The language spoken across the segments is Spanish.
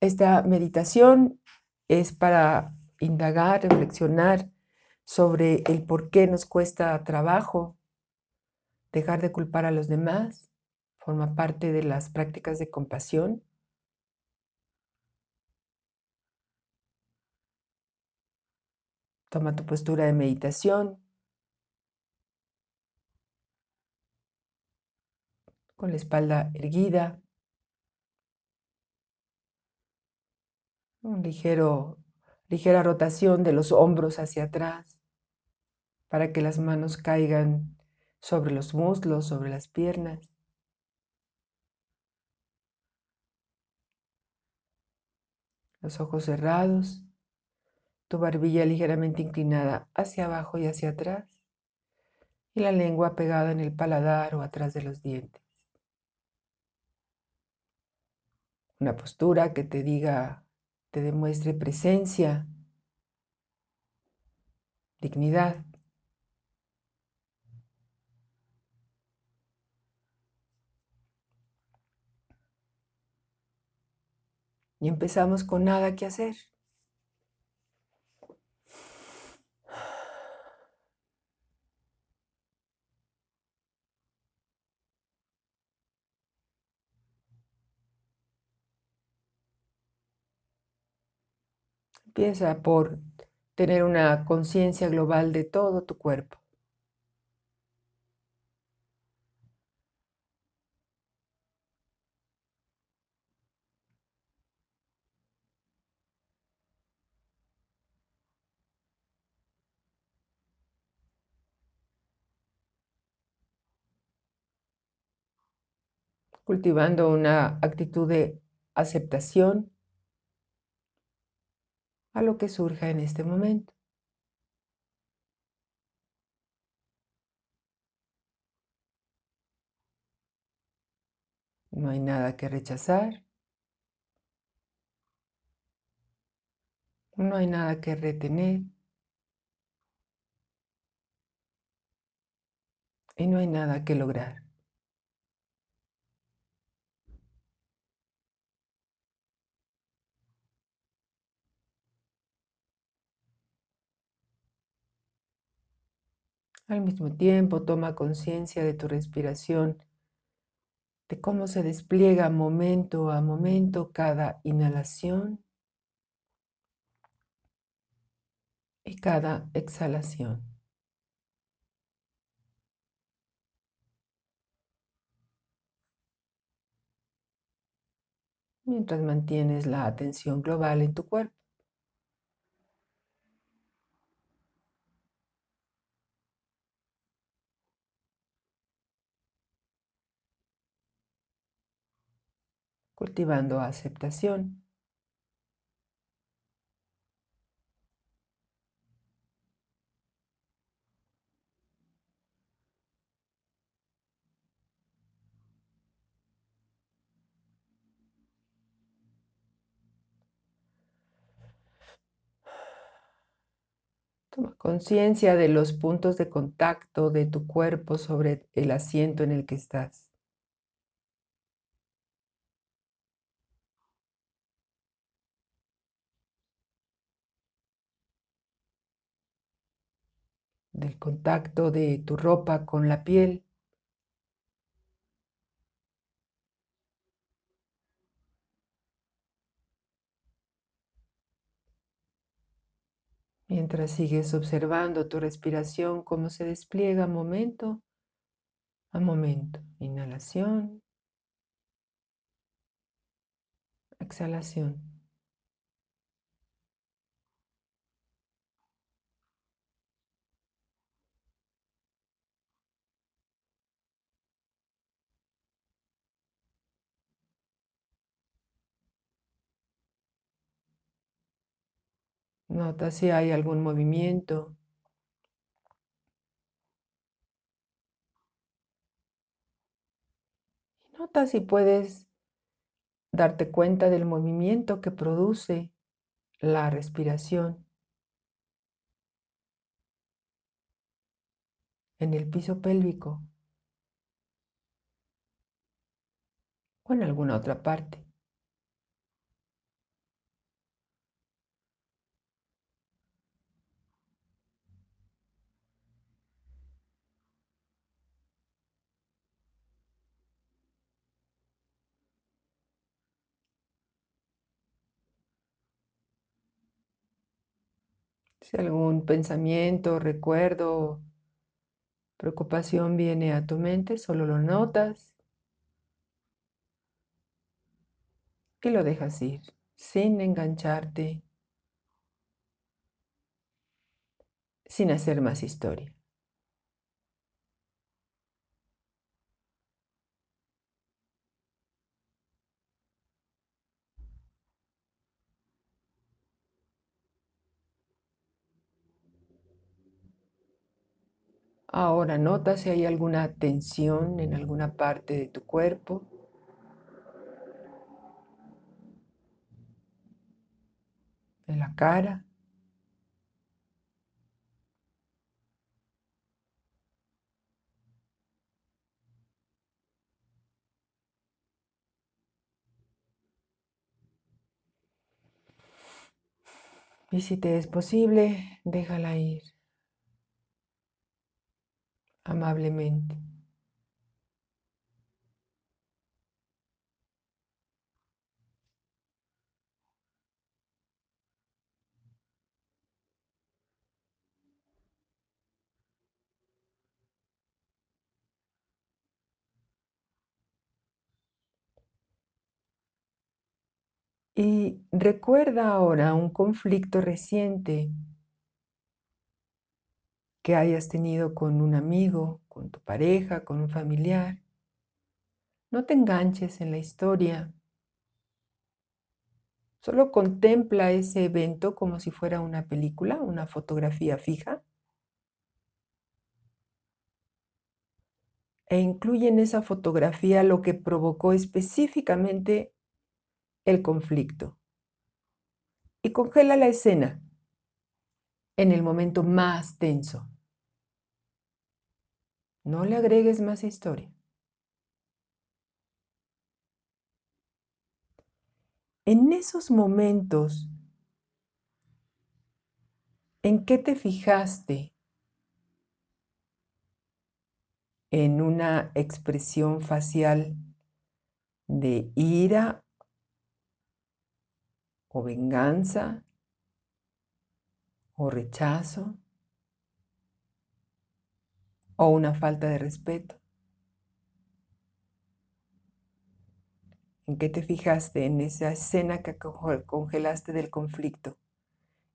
Esta meditación es para indagar, reflexionar sobre el por qué nos cuesta trabajo dejar de culpar a los demás. Forma parte de las prácticas de compasión. Toma tu postura de meditación. Con la espalda erguida. Un ligero, ligera rotación de los hombros hacia atrás para que las manos caigan sobre los muslos, sobre las piernas. Los ojos cerrados, tu barbilla ligeramente inclinada hacia abajo y hacia atrás y la lengua pegada en el paladar o atrás de los dientes. Una postura que te diga te demuestre presencia, dignidad. Y empezamos con nada que hacer. Empieza por tener una conciencia global de todo tu cuerpo. cultivando una actitud de aceptación a lo que surja en este momento. No hay nada que rechazar. No hay nada que retener. Y no hay nada que lograr. Al mismo tiempo, toma conciencia de tu respiración, de cómo se despliega momento a momento cada inhalación y cada exhalación. Mientras mantienes la atención global en tu cuerpo. Cultivando aceptación. Toma conciencia de los puntos de contacto de tu cuerpo sobre el asiento en el que estás. Del contacto de tu ropa con la piel. Mientras sigues observando tu respiración, cómo se despliega momento a momento. Inhalación. Exhalación. Nota si hay algún movimiento. Nota si puedes darte cuenta del movimiento que produce la respiración en el piso pélvico o en alguna otra parte. Si algún pensamiento, recuerdo, preocupación viene a tu mente, solo lo notas y lo dejas ir sin engancharte, sin hacer más historia. Ahora nota si hay alguna tensión en alguna parte de tu cuerpo. En la cara. Y si te es posible, déjala ir amablemente. Y recuerda ahora un conflicto reciente que hayas tenido con un amigo, con tu pareja, con un familiar. No te enganches en la historia. Solo contempla ese evento como si fuera una película, una fotografía fija. E incluye en esa fotografía lo que provocó específicamente el conflicto. Y congela la escena en el momento más tenso. No le agregues más historia. En esos momentos, ¿en qué te fijaste? ¿En una expresión facial de ira o venganza o rechazo? O una falta de respeto? ¿En qué te fijaste en esa escena que congelaste del conflicto?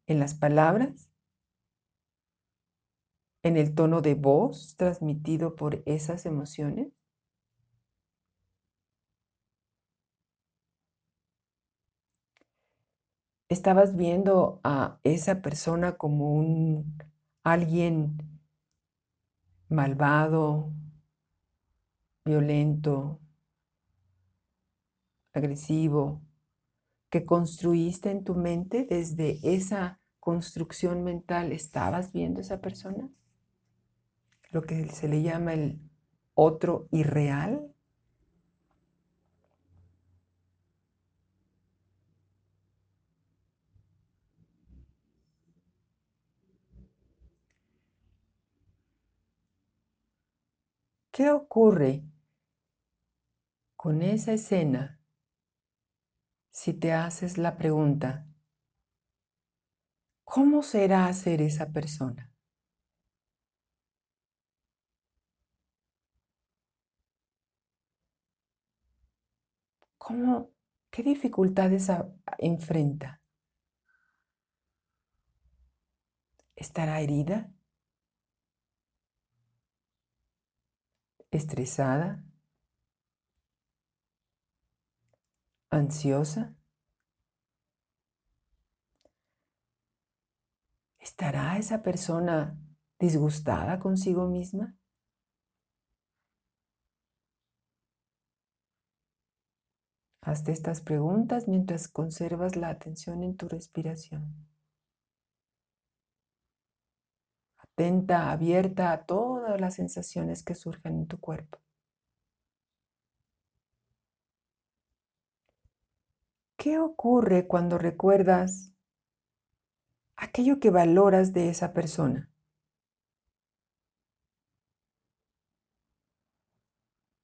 ¿En las palabras? ¿En el tono de voz transmitido por esas emociones? ¿Estabas viendo a esa persona como un alguien malvado, violento, agresivo, que construiste en tu mente desde esa construcción mental, ¿estabas viendo esa persona? Lo que se le llama el otro irreal. ¿Qué ocurre con esa escena si te haces la pregunta, ¿cómo será ser esa persona? ¿Cómo, qué dificultades enfrenta? ¿Estará herida? Estresada, ansiosa? ¿Estará esa persona disgustada consigo misma? Hazte estas preguntas mientras conservas la atención en tu respiración. Atenta, abierta a todas las sensaciones que surgen en tu cuerpo. ¿Qué ocurre cuando recuerdas aquello que valoras de esa persona?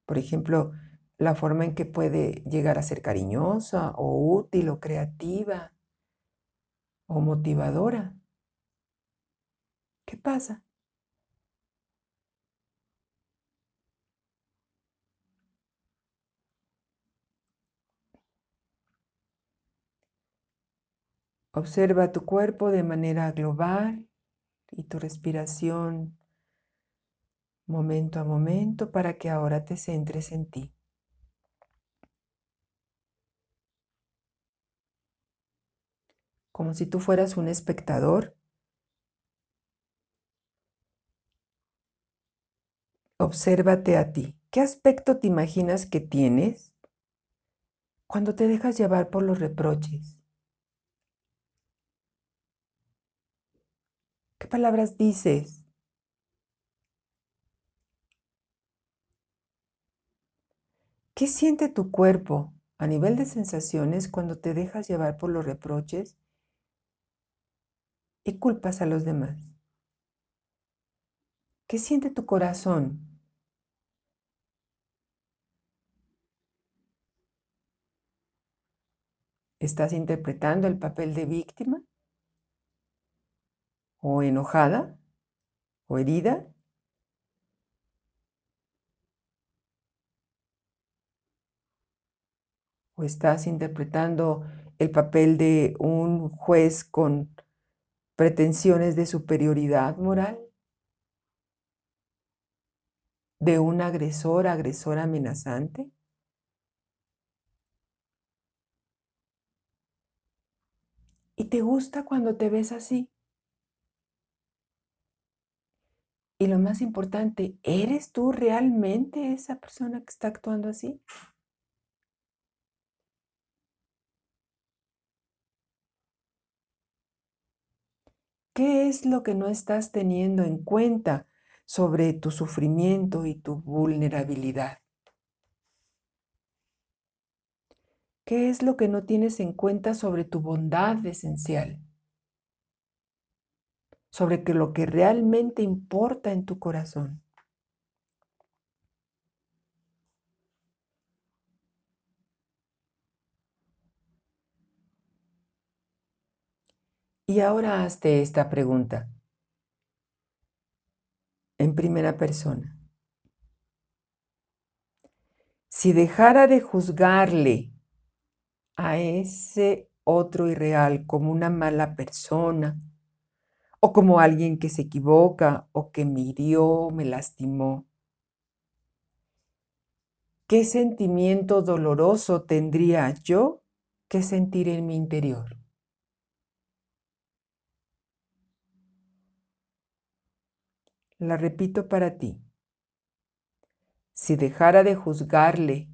Por ejemplo, la forma en que puede llegar a ser cariñosa o útil o creativa o motivadora. ¿Qué pasa? Observa tu cuerpo de manera global y tu respiración momento a momento para que ahora te centres en ti. Como si tú fueras un espectador. Obsérvate a ti. ¿Qué aspecto te imaginas que tienes cuando te dejas llevar por los reproches? ¿Qué palabras dices? ¿Qué siente tu cuerpo a nivel de sensaciones cuando te dejas llevar por los reproches y culpas a los demás? ¿Qué siente tu corazón? ¿Estás interpretando el papel de víctima? ¿O enojada? ¿O herida? o estás interpretando el papel de un juez con pretensiones de superioridad moral, de un agresor, agresor amenazante. ¿Y te gusta cuando te ves así? Y lo más importante, ¿eres tú realmente esa persona que está actuando así? ¿Qué es lo que no estás teniendo en cuenta sobre tu sufrimiento y tu vulnerabilidad? ¿Qué es lo que no tienes en cuenta sobre tu bondad esencial? Sobre que lo que realmente importa en tu corazón. Y ahora hazte esta pregunta en primera persona. Si dejara de juzgarle a ese otro irreal como una mala persona, o como alguien que se equivoca, o que me hirió, me lastimó, ¿qué sentimiento doloroso tendría yo que sentir en mi interior? La repito para ti. Si dejara de juzgarle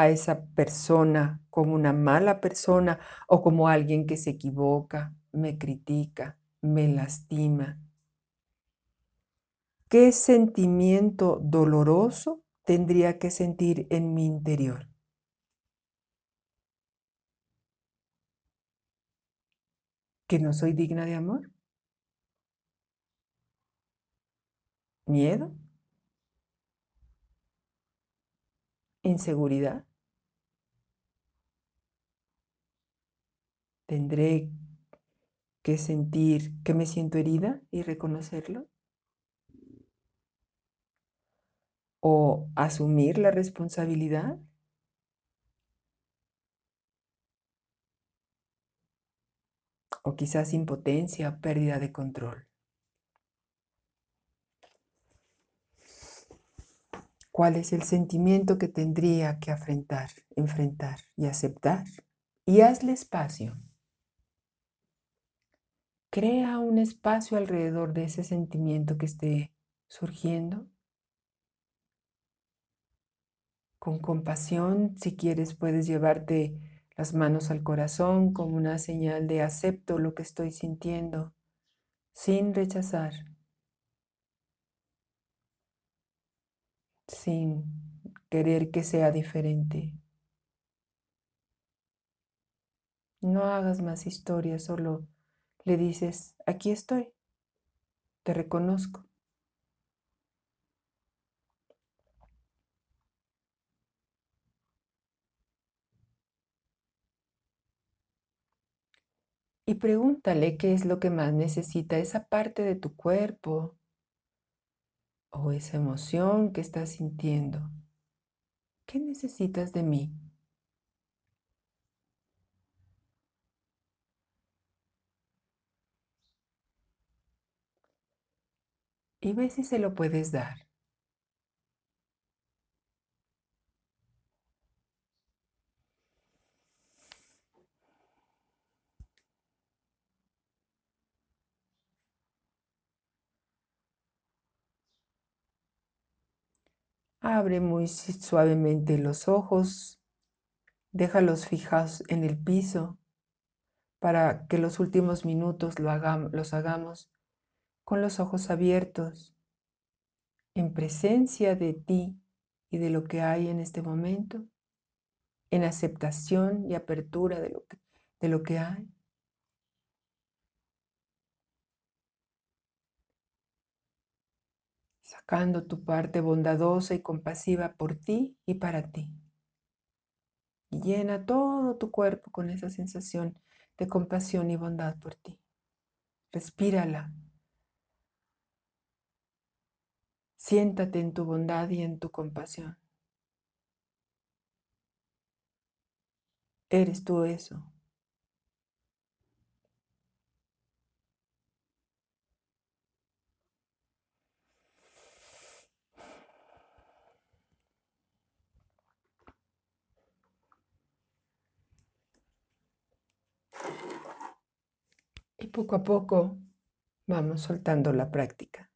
a esa persona como una mala persona o como alguien que se equivoca, me critica, me lastima, ¿qué sentimiento doloroso tendría que sentir en mi interior? ¿Que no soy digna de amor? ¿Miedo? ¿Inseguridad? ¿Tendré que sentir que me siento herida y reconocerlo? ¿O asumir la responsabilidad? ¿O quizás impotencia, pérdida de control? cuál es el sentimiento que tendría que afrontar, enfrentar y aceptar. Y hazle espacio. Crea un espacio alrededor de ese sentimiento que esté surgiendo. Con compasión, si quieres, puedes llevarte las manos al corazón como una señal de acepto lo que estoy sintiendo, sin rechazar. sin querer que sea diferente. No hagas más historias, solo le dices, aquí estoy, te reconozco. y pregúntale qué es lo que más necesita esa parte de tu cuerpo o esa emoción que estás sintiendo. ¿Qué necesitas de mí? Y ve si se lo puedes dar. Abre muy suavemente los ojos, déjalos fijados en el piso para que los últimos minutos lo los hagamos con los ojos abiertos, en presencia de ti y de lo que hay en este momento, en aceptación y apertura de lo que, de lo que hay. sacando tu parte bondadosa y compasiva por ti y para ti. Y llena todo tu cuerpo con esa sensación de compasión y bondad por ti. Respírala. Siéntate en tu bondad y en tu compasión. Eres tú eso. Y poco a poco vamos soltando la práctica.